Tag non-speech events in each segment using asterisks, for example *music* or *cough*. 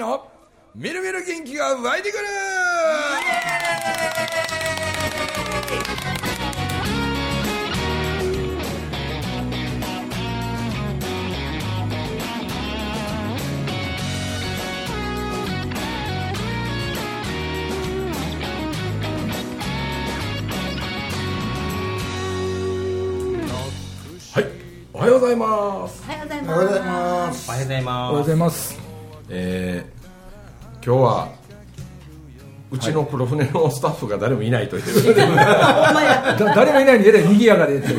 のみるみる元気が湧いてくる。はい。おはようございます。おはようございおはようございま。ます。すおはようございおはようまございます。えー、今日はうちの黒船のスタッフが誰もいないということで、*laughs* だ誰もいないのにえらい賑やかでって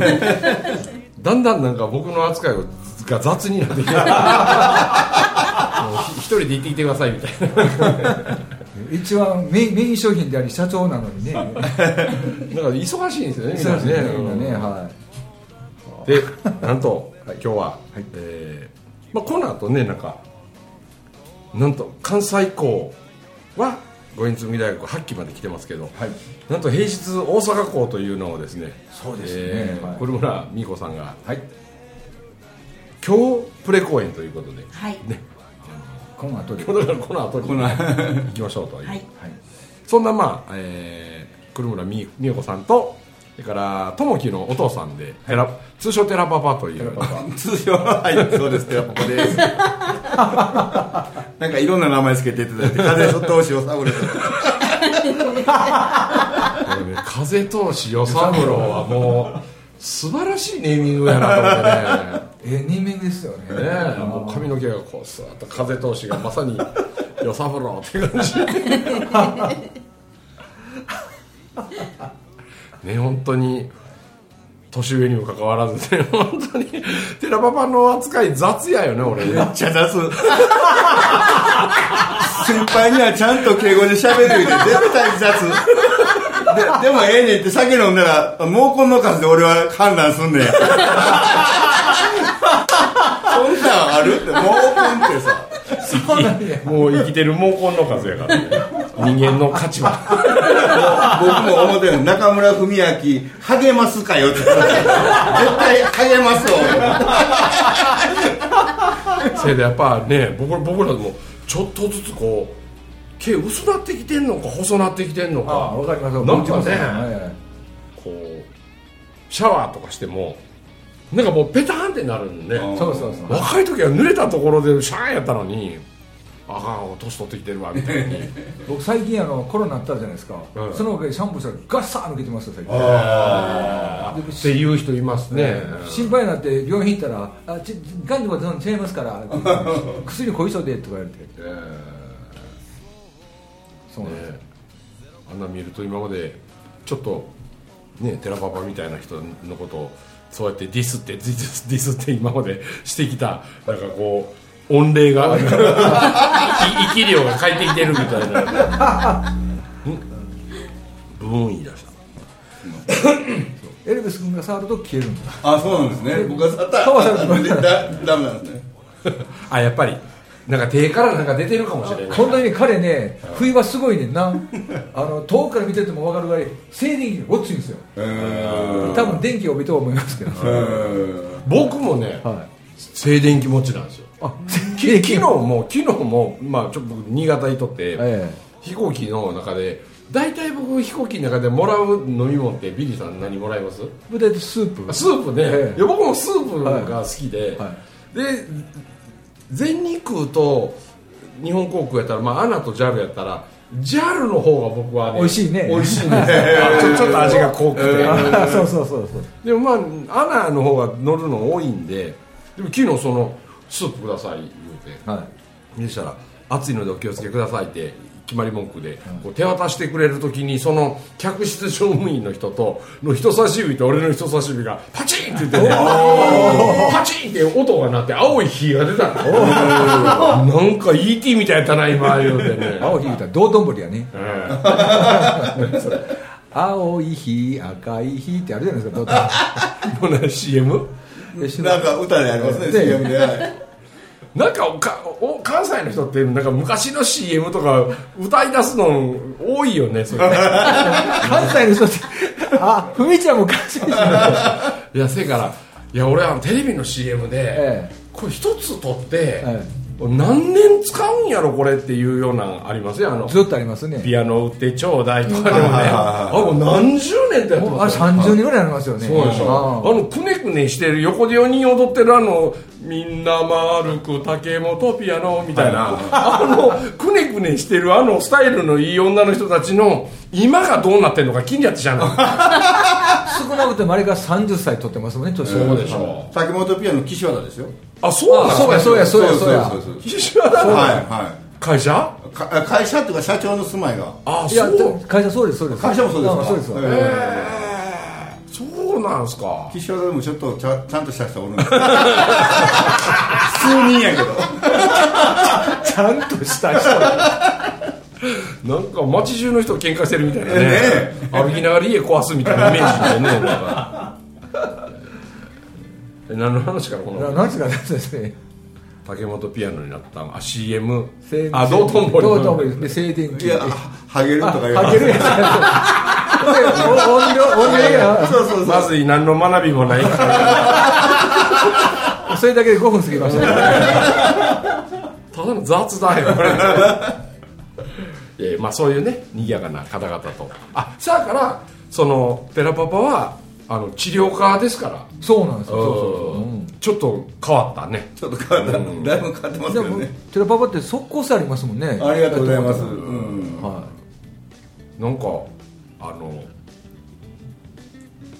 だんだんなんか僕の扱いが雑になってきて。*laughs* 一人で行ってきてくださいみたいな。一番メインメイン商品であり社長なのにね。*laughs* なんか忙しいんですよねそうですね。ねはでなんと、今日は、はい。えーまあ、この後ねなんかなんと関西校は五円積大学8期まで来てますけど、はい。なんと平日大阪校というのをですねそうですね。はい。えー古村美子さんがいはい。今日プレ公演ということではい。ね。この後で。この後に行きましょうという、はい。はい。そんなまあ、えー、古村美美子さんとそれから友樹のお父さんで、テラ通称テラパパという。す通称はいそうですテラポコです。*laughs* なんかいろんな名前つけていただいて風通しをサブレ風通し与三郎はもう素晴らしいネーミングやなと思ってね。*laughs* えー、人間ですよね。ねえもう髪の毛がこうスーッと風通しがまさに与三郎って感じ *laughs* ね本当に年上にもかかわらずね *laughs* 本当にテラパパの扱い雑やよね俺めっちゃ雑。*laughs* 先輩にはちゃんと敬語で喋る言うて絶対雑。ででもええねんって酒飲んだら毛根の数で俺は判断すんねんそんなんある？って毛根ってさ。そうなんや。もう生きてる毛根の数やからね人間の価値は。僕も思ってる中村文明励ますかよ。って絶対励ますわせいでやっぱね僕僕らもちょっとずつこう毛薄なってきてんのか細なってきてんのか。あわかります。なんかねはこうシャワーとかしてもなんかもうペタンってなるんで、ね。い、そうそうそう。若い時は濡れたところでシャーやったのにああ年取ってきてるわみたいに。*laughs* 僕最近あのコロナあったじゃないですか、うんそのおかげでシャンプーしたらガッサー抜けてますよ最近。でっていう人いますね、心配になって病院行ったら「あちがんとかそん違いますから」*laughs* 薬後遺症で」とか言われてえ。ーそうなんですよ。ねあんな見ると今までちょっとねテラパパみたいな人のことをそうやってディスってディスって今までしてきたなんかこう御礼が *laughs* い生き量が返ってきてるみたいな。ブーン言い出した。エルベス君が触ると消えるんですあそうなんですね。僕はさった。川さんだダメなんですね。*laughs* あやっぱり。なんか手からなんか出てるかもしれない。本当にね彼ね冬はすごいねんな。あの遠くから見てても分かるぐらい静電気がごっついんですよ。うん多分電気を帯びとは思いますけど。僕もねはい。静電気持ちなんですよあき昨日も昨日もまあちょっと僕新潟にいとって、え飛行機の中で大体僕飛行機の中でもらう飲み物ってビリーさん何もらいます？スープ。スープね、ええ。いや僕もスープが好きで、はで全日空と日本航空やったら、まあ、アナと JAL やったら JAL の方が僕はね美味しいね。美味しいんですよちょ *laughs* ちょっと味が濃くて、あ *laughs* そうそうそうそう。でもまあアナの方が乗るの多いんででも昨日そのスープください言うて。は見したら「暑いのでお気をつけください」って決まり文句でこう手渡してくれる時にその客室乗務員の人との人差し指と俺の人差し指がパチンって言ってねパチンって音が鳴って青い火が出たの。なんか ET みたいやったな今言うてね。い青い火言うたら道頓堀やね。え青い火赤い火ってあるじゃないですか道頓えもうね CM? 堀 *laughs* なんか歌でありますね CM で。はいなんかおかお関西の人ってなんか昔の CM とか歌い出すの多いよねそれ *laughs* 関西の人ってあふみちゃんも関西の人いやせやからいや俺はテレビの CM で、えこれ一つ取って、え何年使うんやろこれっていうようなありますよあのずっとありますね。ピアノ売ってちょうだいとかでもね。ああもう何十年ってやってますよ。30人ぐらいありますよね。そうでしょ。ああのくねくねしてる横で4人踊ってるあのみんな丸く竹本ピアノみたいな。あのくねくねしてるあのスタイルのいい女の人たちの今がどうなってんのか気になってしゃあない少なくてもあれが30歳取ってますもんね年そうでしょ竹本ピアノ岸和田ですよ。あそうなんそうやそうやそうやそうやそう。そうそう岸和田はい会社？会社っていうか社長の住まいが。あいやそう。会社そうですそうです。会社もそうですそうですそうなんすか？ー岸和田でもちょっとちゃちゃんとした人おるんです。*laughs* 数人やけど。ちゃんとした人なんか街中の人喧嘩してるみたいなね。ね歩きながら家壊すみたいなイメージでねなんか。*laughs* え何の話からこの？何ですかですね竹本ピアノになったんあ CM せあ道頓堀道頓堀で静電気。いやハゲるとか言う。あげるやつ。で音量音量。やそうそうそう。まずい何の学びもない。*laughs* それだけで5分過ぎましたね。*laughs* ただの雑談よこれえーまあそういうね賑やかな方々と。あさあからそのテラパパはあの治療家ですから。そうなんですよ。そうそうそう。うん。ちょっと変わったね。ちょっと変わった、だいぶ変わってますでもけどね。テラパパって即効性ありますもんね。ありがとうございます、はうん。なんかあの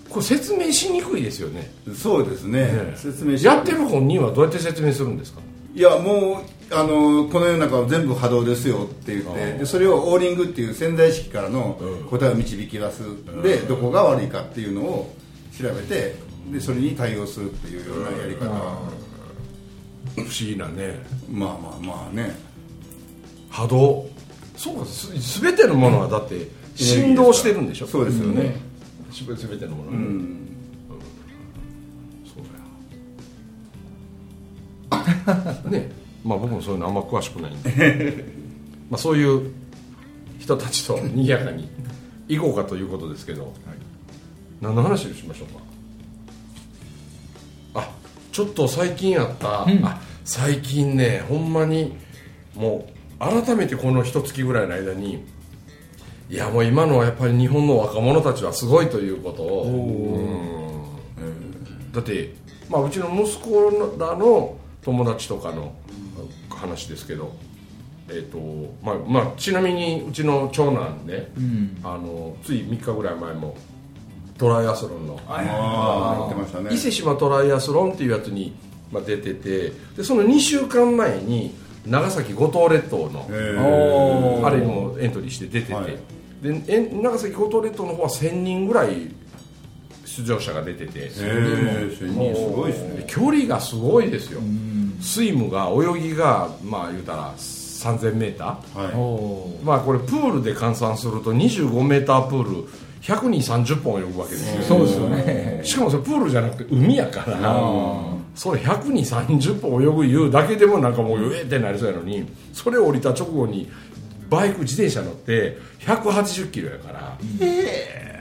これ説明しにくいですよね。そうですね。ね説明しやってる本人はどうやって説明するんですか？いやもうあのこの世の中は全部波動ですよって言ってでそれをオーリングっていう潜在意識からの答えを導き出す。でどこが悪いかっていうのを調べてでそれに対応するっていうようなやり方。は不思議なね。まあまあまあね。波動。そうかす全てのものはだって振動してるんでしょ？そうですよね。すべ全てのものはね、うん。そうだよ。*laughs* ねまあ僕もそういうのあんま詳しくないんで。*laughs* まあそういう人たちと賑やかに行こうかということですけど、何の話をしましょうか。あちょっと最近あった、あ最近ねほんまにもう改めてこの一月ぐらいの間にいやもう今のはやっぱり日本の若者たちはすごいということを。うん。だって、まあ、うちの息子らの友達とかの話ですけど、えーとまあまあ、ちなみにうちの長男ね、あのつい3日ぐらい前もトライアスロンの伊勢志摩トライアスロンっていうやつに、まあ、出ててでその2週間前に長崎五島列島のあれにもエントリーして出てて、はい。でえ長崎五島列島の方は1000人ぐらい出場者が出てて、すごいですね。で距離がすごいですよ、スイムが泳ぎがまあ言うたら 3000m はおまあこれプールで換算すると 25m プール100人30本泳ぐわけですよ。そうですよね。しかもそれプールじゃなくて海やから。それ100に30本泳ぐ言うだけでもなんかもうええってなりそうやのにそれを降りた直後にバイク自転車乗って180キロやから。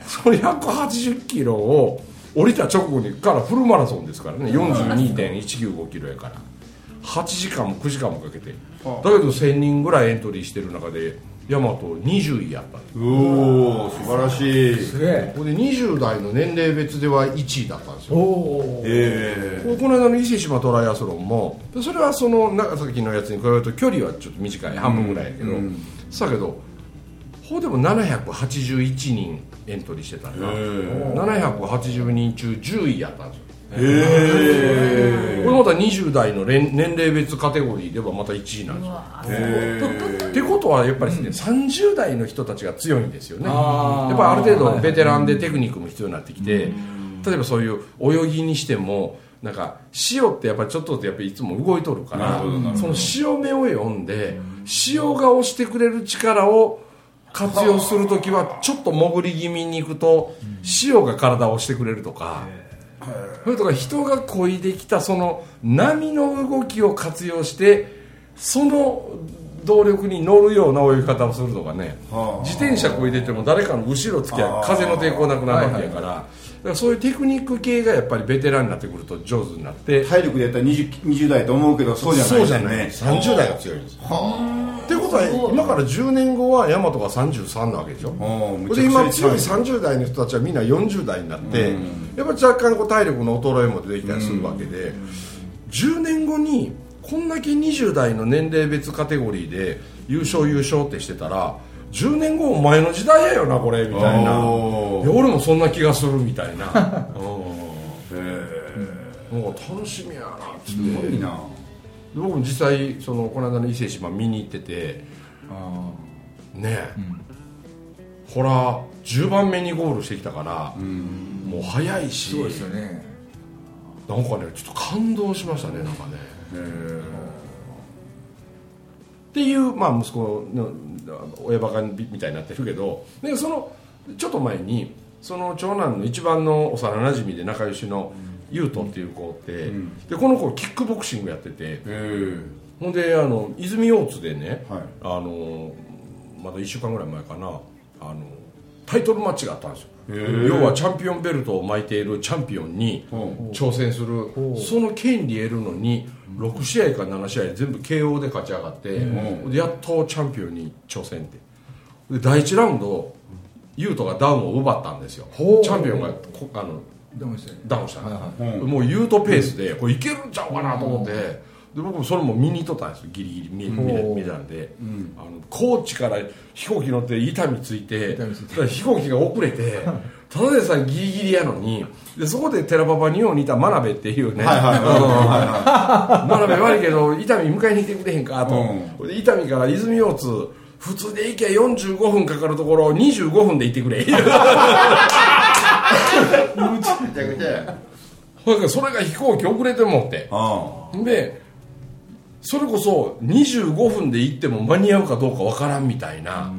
それ180キロを降りた直後にからフルマラソンですからね。42.195キロやから8時間も9時間もかけて。だけど1000人ぐらいエントリーしてる中で大和20位やった。おお素晴らしい。すげえ。ここで20代の年齢別では1位だったんですよ。おおえ。この間の伊勢志摩トライアスロンもでそれはその長崎のやつに比べると距離はちょっと短い。半分ぐらいやけど、さけどほうでも781人エントリーしてたんだ。780人中10位やったんですよえこれまた20代の年年齢別カテゴリーではまた1位なんですよ。ってことはやっぱりですね、30代の人たちが強いんですよね。やっぱりある程度ベテランでテクニックも必要になってきて、例えばそういう泳ぎにしてもなんか潮ってやっぱりちょっとやっぱりいつも動いとるからその潮目を読んで潮が押してくれる力を活用するときはちょっと潜り気味に行くと潮が体を押してくれるとか。それとか人が漕いできたその波の動きを活用してその動力に乗るような泳ぎ方をするとかね。はあ。自転車こいでても誰かの後ろつきゃ風の抵抗なくなるわけやから,、だからそういうテクニック系がやっぱりベテランになってくると上手になって。体力でやったら 20, 20代と思うけどそうじゃないそうじゃない。30代が強いんです。よってこ今から10年後は大和が33なわけでしょ。おーむで今強い近い30代の人たちはみんな40代になってやっぱ若干こう体力の衰えも出てきたりするわけで10年後にこんだけ20代の年齢別カテゴリーで優勝優勝ってしてたら10年後お前の時代やよなこれみたいな。俺もそんな気がするみたいな。*laughs* うん。へなんか楽しみやなすごいな僕も実際そのこの間の伊勢島見に行っててあねえ、ほら10番目にゴールしてきたから、もう早いし。そうですよね。なんかねちょっと感動しましたねなんかね。っていう、まあ、息子の親バカみたいになってるけどでそのちょっと前にその長男の一番の幼なじみで仲良しの優斗っていう子って、でこの子キックボクシングやっててほんであの泉大津でね、はい。あのまだ1週間ぐらい前かなあのタイトルマッチがあったんですよ。要はチャンピオンベルトを巻いているチャンピオンにう。ん挑戦する。その権利得るのに6試合か7試合全部 KO で勝ち上がってでやっとチャンピオンに挑戦って。で第1ラウンド優斗がダウンを奪ったんですよ。チャンピオンがこあのダウンしたはいはい。うんもうユートペースでこれいけるんちゃうかなと思って、で僕もそれも見に行っとったんですよ。ギリギリ見見見れたんで、あの高知から飛行機乗って伊丹ついて飛行機が遅れて *laughs* ただでさえギリギリやのにでそこで寺パパによう似た真鍋っていうね。真鍋悪いけど伊丹迎えに来てくれへんかと、で伊丹から泉大津普通で行けば45分かかるところを25分で行ってくれむちゃくちゃやほんでそれが飛行機遅れてもって。あでそれこそ25分で行っても間に合うかどうかわからんみたいな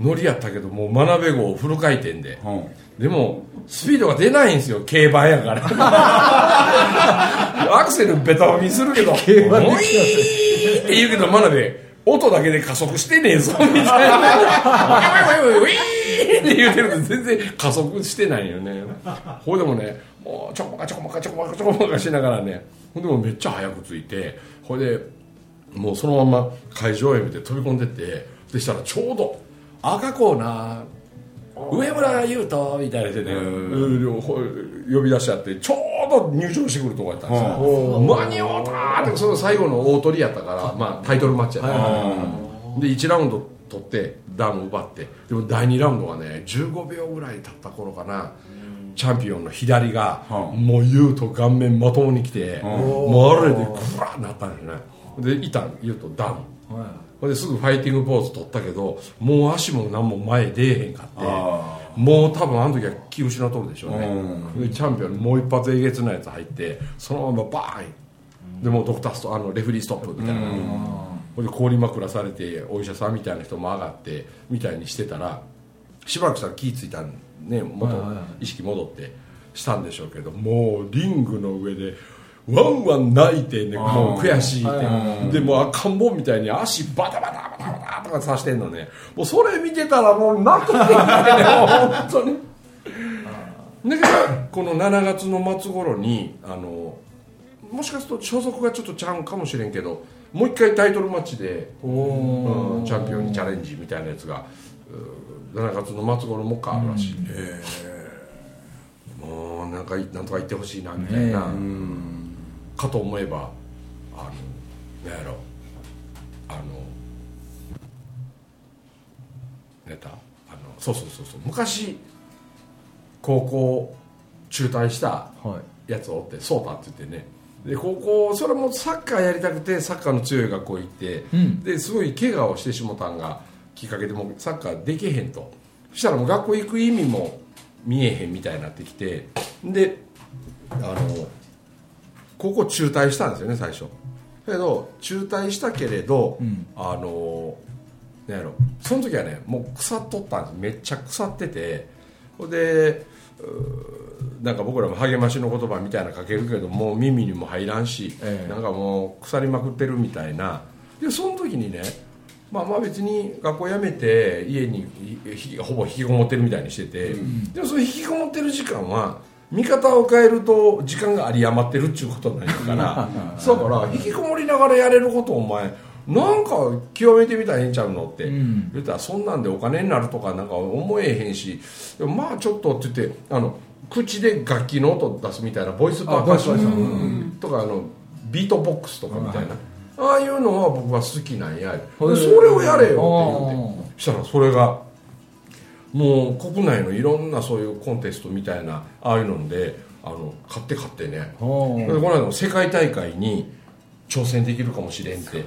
ノリやったけどもう学べ号フル回転で。あうん。でもスピードが出ないんですよ競馬やから。*laughs* アクセルベタ踏みするけど「競馬でもういい!」って言うけど真鍋音だけで加速してねえぞみたいな「ウィーって言うてるけど全然加速してないよね。ほいでもねもうちょこまかちょこまかちょこまかちょこまかしながらねほんでもめっちゃ早く着いてほいでもうそのまま会場へ見て飛び込んでってでしたらちょうど赤コーナー上村優斗みたいな人で呼び出しちゃってちょうど入場してくるとこやったんですよ。間に合うたーってその最後の大取りやったから、まあ、タイトルマッチやった。で1ラウンド取ってダウン奪って。でも第2ラウンドはね15秒ぐらい経った頃かな。チャンピオンの左がうんもう優斗顔面まともに来てもうあれでグラーなったんですね。でいたん優斗ダウンはい。ですぐファイティングポーズ取ったけどもう足も何も前出えへんかって。あもう多分あの時は気失っとるでしょうね。うでチャンピオンにもう一発えげつないやつ入ってそのままバーン。でもうドクターストあのレフェリーストップみたいな。ほんで氷枕されてお医者さんみたいな人も上がってみたいにしてたらしばらくしたら気ぃ付いたんね元意識戻ってしたんでしょうけどもうリングの上でワンワン泣いてねもう悔しいって。でもう赤ん坊みたいに足バタバタバタバタとかさしてんのね。もうそれ見てたらもう泣くてきてねもう本当に。だけどこの7月の末頃にあのもしかすると所属がちょっとちゃうんかもしれんけどもう一回タイトルマッチで、うんチャンピオンにチャレンジみたいなやつがう7月の末頃もう一回あるらしい、もうなんかいなんとか言ってほしいなみたいな、かと思えばあのなんやろ。あのネタあのそうそうそうそう。昔高校中退したはい。やつおってそうたって言ってね。で高校それもサッカーやりたくてサッカーの強い学校行って、うん。ですごい怪我をしてしもたんがきっかけでもうサッカーできへんと。そしたらもう学校行く意味も見えへんみたいになってきてであの高校中退したんですよね最初。だけど中退したけれど、ん。あのなんやろ。その時はねもう腐っとったんです。めっちゃ腐ってて。ほんでなんか僕らも励ましの言葉みたいなのかけるけどもう耳にも入らんし、ええ。なんかもう腐りまくってるみたいな。でその時にねまあまあ別に学校辞めて家にひほぼ引きこもってるみたいにしてて、でもその引きこもってる時間は見方を変えると時間が有り余ってるっちゅうことになるから *laughs* そうだから引きこもりながらやれることをお前なんか極めてみたらええんちゃうのってん。言ったらそんなんでお金になるとかなんか思えへんしまあちょっとって言ってあの口で楽器の音出すみたいなボイスパーカッションとかあのビートボックスとかみたいな、ああいうのは僕は好きなんや。でそれをやれよって言って。したらそれがもう国内のいろんなそういうコンテストみたいなああいうのであの買って買ってね。この間の世界大会に挑戦できるかもしれんって。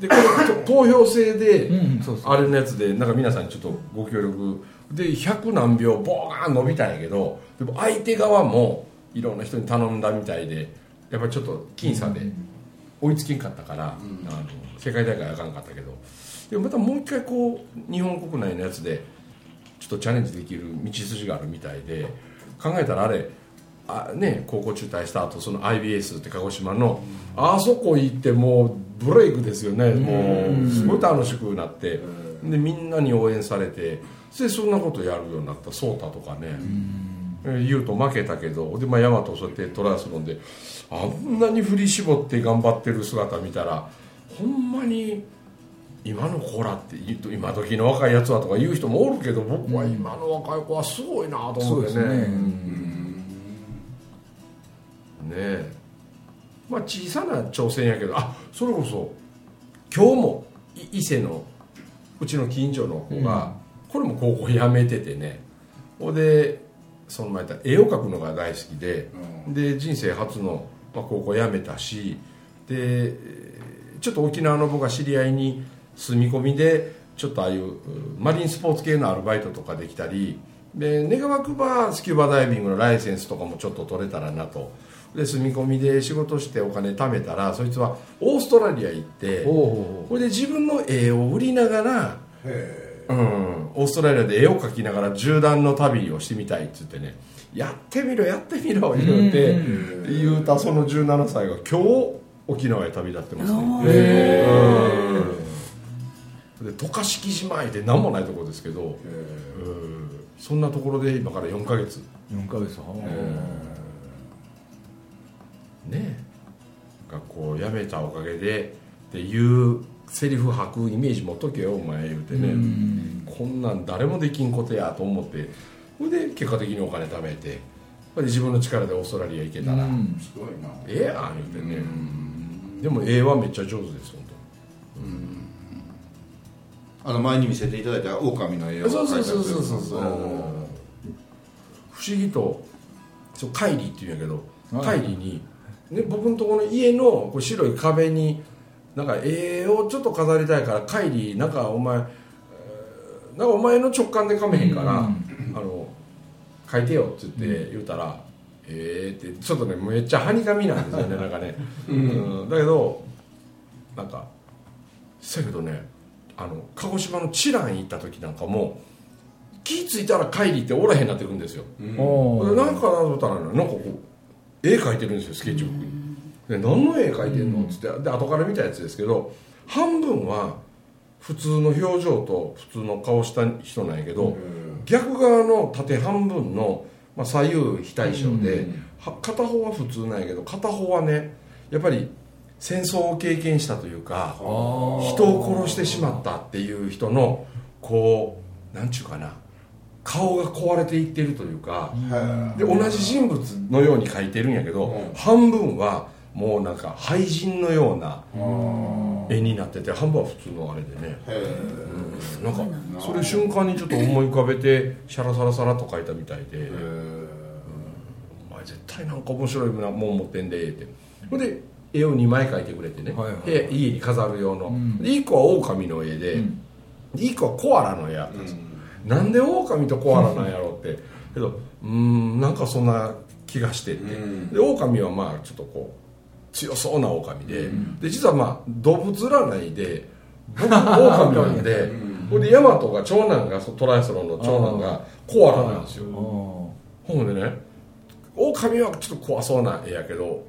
でこれと *laughs* 投票制で、うんそうそう。あれのやつでなんか皆さんにちょっとご協力。で100何秒ボーン伸びたんやけどでも相手側もいろんな人に頼んだみたいでやっぱりちょっと僅差で追いつきんかったから、あの世界大会あかんかったけど。でもまたもう一回こう日本国内のやつでとチャレンジできる道筋があるみたいで考えたらあれあね、高校中退した後その IBS って鹿児島のあそこ行ってもうブレイクですよね。もうすごい楽しくなって。でみんなに応援されてでそんなことやるようになった颯太とかね。言うと負けたけどで、まあ、大和そうやってトライアスロンであんなに振り絞って頑張ってる姿見たらほんまに今の子らって言うと今時の若いやつはとか言う人もおるけど僕は今の若い子はすごいなと思ってね。そうですねねえ。まあ小さな挑戦やけどあそれこそ今日もい伊勢のうちの近所の子が、これも高校辞めててね。ほんでその前言った絵を描くのが大好きで、で人生初の、まあ、高校辞めたしでえーちょっと沖縄の僕が知り合いに住み込みでちょっとああいううマリンスポーツ系のアルバイトとかできたりで願わくばスキューバダイビングのライセンスとかもちょっと取れたらなと。で住み込みで仕事してお金貯めたらそいつはオーストラリア行ってこれで自分の絵を売りながらうん、オーストラリアで絵を描きながら縦断の旅をしてみたいっつってね。やってみろやってみろ言うて言うたその17歳が今日沖縄へ旅立ってますね。うんで渡嘉敷島へって何もないところですけどうん。そんなところで今から4ヶ月。4ヶ月ね学校辞めたおかげでっていうセリフ吐くイメージ持っとけよお前言うてね。こんなん誰もできんことやと思ってそれで結果的にお金貯めて自分の力でオーストラリア行けたら、うん。すごいな。ええやん言うてね、でも絵はめっちゃ上手です本あの前に見せていただいた狼の絵を当そうそうそうそうそう。そううん不思議とそうカイリーっていうんやけど、はい。カイリーに、ね、僕のところの家のこう白い壁になんか絵をちょっと飾りたいからカイリーなんかお前えーなんかお前の直感で描めへんから、うん。あの書いてよって言って言うたら、ええってちょっとねめっちゃはにかみなんですよねなんかね、うん、だけどなんかせやけどねあの鹿児島の知覧行った時なんかも気ぃ付いたら帰りっておらへんなってくるんですよ、おでなんかなと思ったらねなんかこう絵描いてるんですよスケッチブックに。で何の絵描いてんのっつってで後から見たやつですけど半分は普通の表情と普通の顔した人なんやけど逆側の縦半分の、まあ、左右非対称では片方は普通なんやけど片方はねやっぱり戦争を経験したというか人を殺してしまったっていう人のこうなんちゅうかな顔が壊れていってるというか、で同じ人物のように描いてるんやけど、半分はもうなんか廃人のような絵になってて半分は普通のあれでね、うん。なんかそれ瞬間にちょっと思い浮かべてシャラサラサラと描いたみたいで「お前絶対なんか面白いもん持ってんで」って。で絵を2枚描いてくれてね、はいはいで家に飾る用の、ん。で1個は狼の絵で、ん。で1個はコアラの絵やったんです。よ、なんで狼とコアラなんやろうって。*laughs* けどうーんなんかそんな気がしてって、で狼はまあちょっとこう強そうな狼で,、で実はまあ動物占いで僕 *laughs* 狼なんで、ほんで大和が長男がトライアスロンの長男がコアラなんですよ、おほんでね狼はちょっと怖そうな絵やけど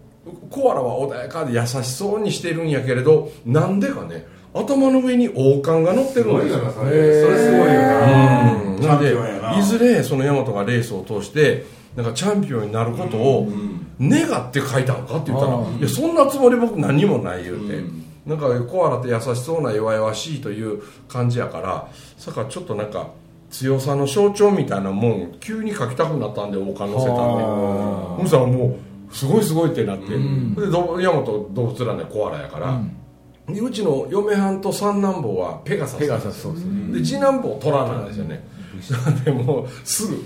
コアラは穏やかで優しそうにしてるんやけれどなんでかね頭の上に王冠が乗ってるんですよ。それそれすごいよな。ななんでいずれその大和がレースを通してなんかチャンピオンになることを願って書いたのかって言ったら、うんいやそんなつもり僕何にもない言うて、なんかコアラって優しそうな弱々しいという感じやからさからちょっとなんか強さの象徴みたいなもん急に書きたくなったんで王冠乗せたんで。はそしたらもうすごいすごいってなって、でど大和動物ランでコアラやから、でうちの嫁はんと三男坊はペガサス。ペガサスそうですね。で次男坊トラなんですよね、*laughs* でもうすぐ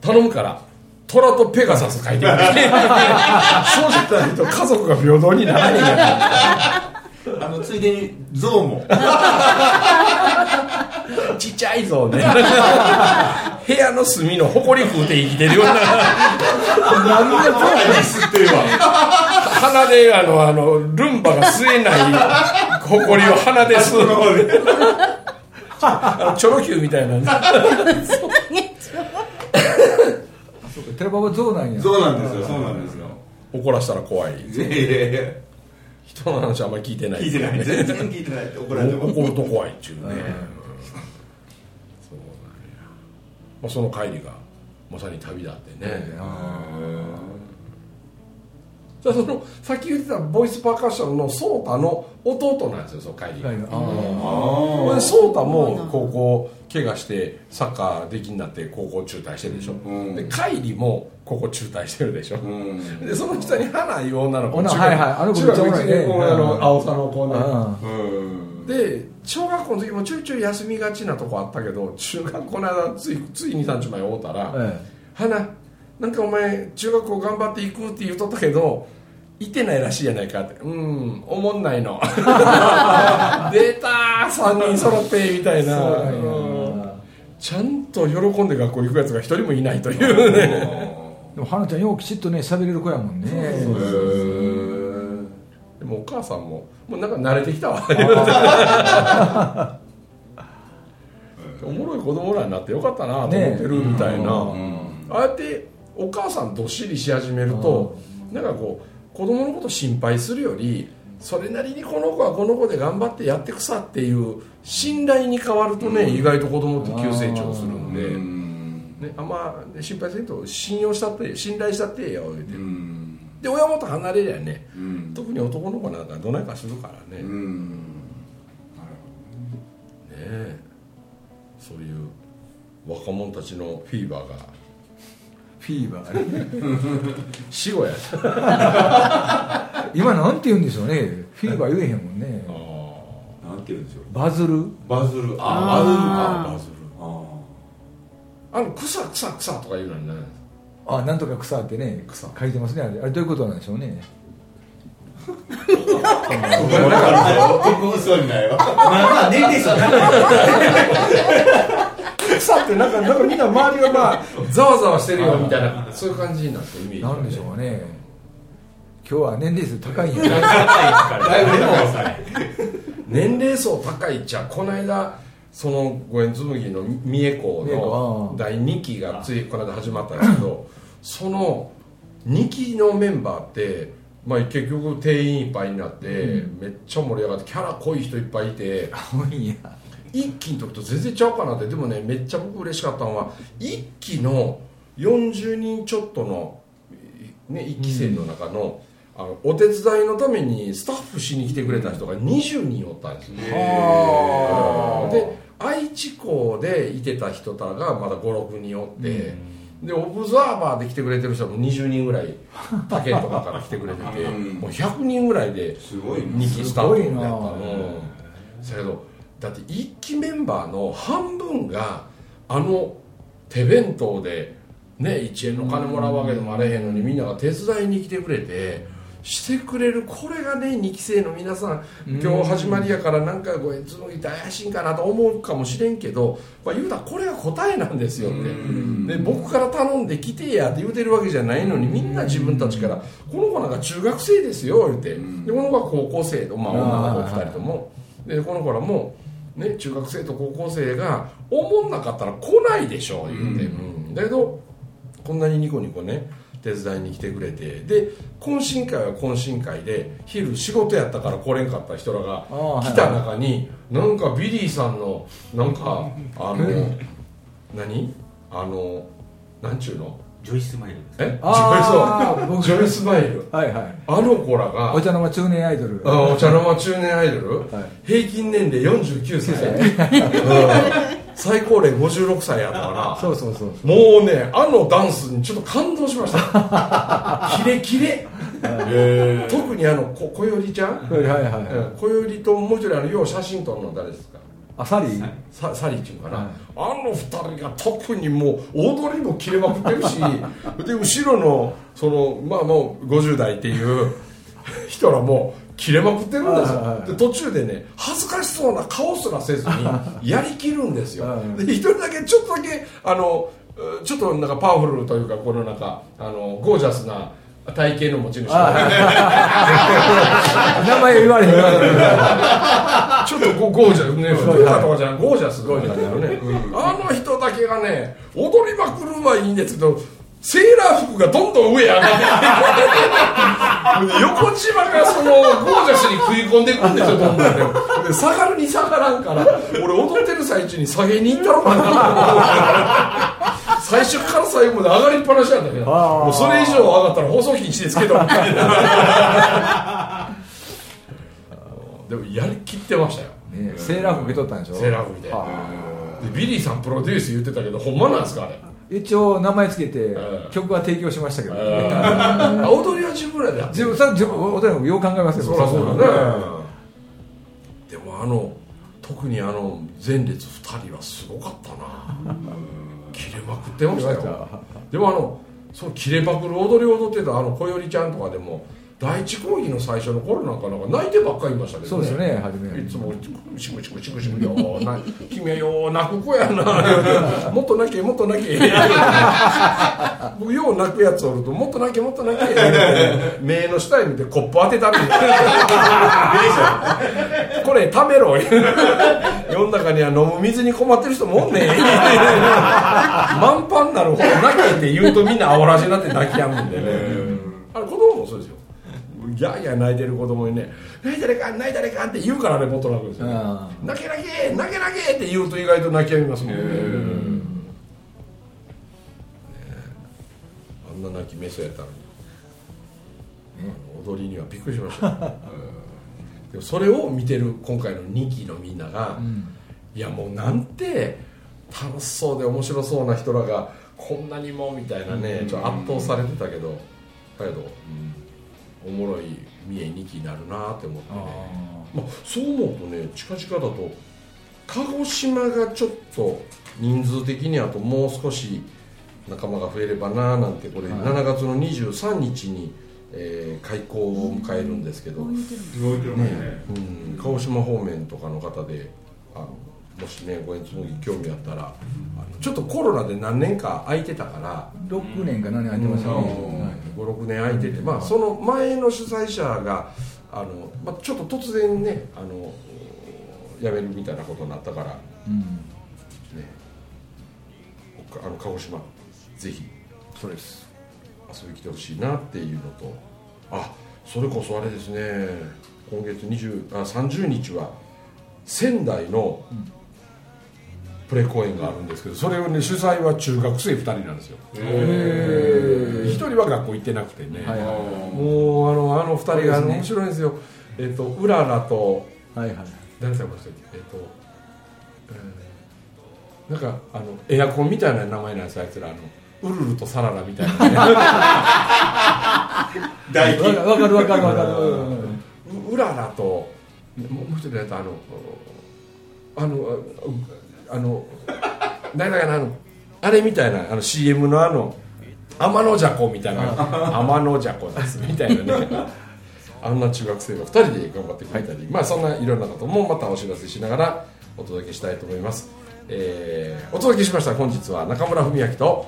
頼むからトラとペガサス書いてくれ。*laughs* そうじゃないと家族が平等にならへんやあのついでに象も。ん *laughs* ちっちゃいぞね。*laughs* 部屋の隅の埃食うて生きてるような。何でも吸ってるわ。鼻であのあのルンバが吸えない埃を鼻で吸うあのチョロ Q みたいな *laughs* テラパは象なんや。そうなんですよそうなんですよ。怒らしたら怖い。いやいやいや。人の話あんまり聞いてない。聞いてない。全然聞いてないって怒られて怒ると怖いっちゅうね、そうなんや、まあ、その帰りがまさに旅だってね、じゃあそのさっき言ってたボイスパーカッションのソータの弟なんですよその帰りが、はい。あこれソータも高校怪我してサッカーできになって高校中退してるでしょ、ん。でカイリも高校中退してるでしょ、ん。でその下に花いう女の子。女中学はいはい。あの子中学めっちゃおもろいね。一年の青さの子ね、あうんで小学校の時もちょいちょい休みがちなとこあったけど中学校の間ついつい23日前会うたらえ「花なんかお前中学校頑張っていく」って言うとったけど行ってないらしいやないかって「うんおもんないの」*laughs* 出たー3人揃ってみたいな。ちゃんと喜んで学校行くやつが一人もいないというね。*laughs* でも花ちゃんようきちっとね喋れる子やもんねでもお母さんももうなんか慣れてきたわ。*laughs* *laughs* おもろい子供らになってよかったなと思ってるみたいな、ああやってお母さんどっしりし始めると、なんかこう子供のこと心配するよりそれなりにこの子はこの子で頑張ってやってくさっていう信頼に変わるとね、意外と子供って急成長するんで、ね、あんま心配せんと信用したって信頼したってええよ言うて、で親元離れりゃね、特に男の子なんかどないかするからね,、ね。えそういう若者たちのフィーバーが。フィーバーね。*laughs* 死後や。*laughs* 今なんて言うんでしょうね。フィーバー言えへんもんね。なんて言うんでしょう。バズる？バズる。あバズるああの草草草とか言うのにねあなんとか草ってね草。書いてますねあれ。あれどういうことなんでしょうね僕嘘にないわまあ年齢差草ってなんかなんかみんな周りがまあざわざわしてるよみたいなそういう感じになってるイメージなんでしょうかね。今日は年齢数高いんやねだ *laughs* いぶ年齢層高いっちゃこの間その五円紬の三重校三重校の第2期がついこの間始まったんですけどその2期のメンバーって、まあ、結局定員いっぱいになって、めっちゃ盛り上がってキャラ濃い人いっぱいいて多いん。や一期の時と全然ちゃうかなってでもねめっちゃ僕嬉しかったのは一期の40人ちょっとの、ね、一期生の中の,、あのお手伝いのためにスタッフしに来てくれた人が20人おったんですよ、で愛知校でいてた人らがまだ56人おって、でオブザーバーで来てくれてる人も20人ぐらい他県とかから来てくれてて *laughs* うん。もう100人ぐらいですごいね2期スタートやったすごいな。のだけどだって一期メンバーの半分があの手弁当でね1円の金もらうわけでもあれへんのにみんなが手伝いに来てくれてしてくれるこれがね2期生の皆さん今日始まりやからなんかごえつむぎって怪しいんかなと思うかもしれんけど、まあ、言うたらこれが答えなんですよって。で僕から頼んで来てやって言うてるわけじゃないのにみんな自分たちからこの子なんか中学生ですよ言うて。でこの子は高校生と、まあ、女の子2人とも。でこの子らも、ね、中学生と高校生が思んなかったら来ないでしょ言うて、うん。だけどこんなにニコニコね手伝いに来てくれてで懇親会は懇親会で昼仕事やったから来れんかった人らが来た中になんかビリーさんのなんかあの何？あのなんちゅうの？ジョイスマイルです。え？ジョイスマイル。はいはい。あの子らがお茶の間中年アイドル。あお茶の間中年アイドル、はい。平均年齢49歳、うん最高齢56歳やったかそうそうそうらもうねあのダンスにちょっと感動しました。*laughs* キレキレ。特にあのこ小よりちゃん、はいはいはい。うん。小よりともう一人あのよう写真撮るの誰ですか？あサリー？ササリーちゅうかな、はい。あの二人が特にもう踊りも切れまくってるし *laughs* で後ろのそのまあもう50代っていう人らも切れまくってるんですよ、で途中でね恥ずかしそうな顔すらせずに *laughs* やりきるんですよ。はいで一人だけちょっとだけあのうちょっとなんかパワフルというかこのなんかあのゴージャスな体型の持ち主。*laughs* 名前言われへん。ちょっとゴゴージャスね、フータとかじゃゴージャスゴージャスだよね、あの人だけがね、踊りまくるのはいいんですけど、セーラー服がどんどん上へ上がって横島がそのゴージャスに食い込んでいくんですよ、どんどんね。で下がるに下がらんから、俺踊ってる最中に下げに行ったのかな。最初から最後まで上がりっぱなしなんだけど、もうそれ以上上がったら放送禁止ですけど、みたいな。でもやりきってましたよ。ねセーラー服着とったんでしょ？セーラー服ではでビリーさんプロデュース言ってたけどほんまなんですかあれ？い一応名前つけてうん。曲は提供しましたけど。*laughs* あ踊りは自分らで自分さ自分お互いもよう考えますよそりゃそうだ。ねでもあの特にあの前列2人はすごかったな。切れまくってましたよ。でもあのその切れまくる踊りを踊ってたあの小よりちゃんとかでも第一講義の最初の頃なんかなんか泣いてばっかりいましたけどそうですよね初めいつもムシムシムシムシムシよ君はよう泣く子やなもっと泣けもっと泣け僕よう泣くやつおるともっと泣けもっと泣け目の下に見てコップ当てたるこれためろ世の中には飲む水に困ってる人もおんねん満帆になるほど泣けって言うとみんなあおらしになって泣きやむんでねあれ子供もそうですよギャーギャー泣いてる子供にね「泣いたれかん泣いたれかん」って言うからねもっと泣くんですよ。あ泣け泣け泣け泣けって言うと意外と泣きやみますもんね。ねあんな泣きメソやったのに、踊りにはびっくりしました、*laughs* うん。でもそれを見てる今回の2期のみんなが、いやもうなんて楽しそうで面白そうな人らがこんなにもみたいなね、ちょっと圧倒されてたけど。だけど、おもろい三重2期になるなって思ってね。まあ、そう思うとね近々だと鹿児島がちょっと人数的にあともう少し仲間が増えればななんてこれ、はい。7月の23日に、えー開校を迎えるんですけど、動いてる。ねうん、鹿児島方面とかの方であのもしねご縁紬興味あったらあのちょっとコロナで何年か空いてたから6年か何年空いてましたね、はい56年空いてて、まあ、その前の主催者があの、まあ、ちょっと突然ねあの辞めるみたいなことになったから、うん。ね、あの鹿児島ぜひそうです。遊びに来てほしいなっていうのとあそれこそあれですね今月20あ30日は仙台のプレ公演があるんですけどそれをね主催は中学生2人なんですよ。1人は学校行ってなくてね、はいはもうあのあの2人がね。面白いんですよ。えっ、とうららとはいはい。誰さんましたっけ？えっ、と、えーなんかあのエアコンみたいな名前なんですよあいつら。あのウルルとサララみたいな、ね、*laughs* 大わかわかるわかるわかる。ううららともう一人のやつあのあのあの誰だかなあのあれみたいなあの CM のあの天のじゃこみたいな *laughs* 天のじゃこですみたいなね。あんな中学生が2人で頑張ってくれたり、まあそんないろんなこともまたお知らせしながらお届けしたいと思います、えーお届けしました本日は中村文明と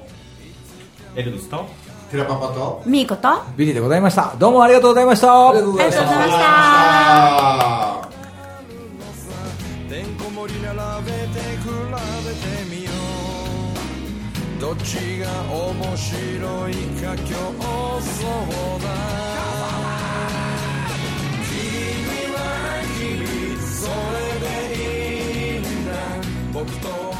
エルビスとテラパパとみーことあビリーでございました。どうもありがとうございました。ありがとうございましたり並べて比べてみよう。どっちが面白いか競争だ。君は君それでいいんだ。僕と